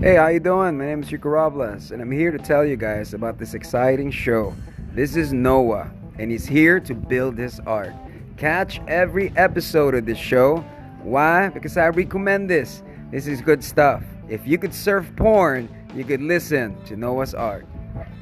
Hey, how you doing? My name is Rico Robles, and I'm here to tell you guys about this exciting show. This is Noah, and he's here to build his art. Catch every episode of this show. Why? Because I recommend this. This is good stuff. If you could surf porn, you could listen to Noah's art.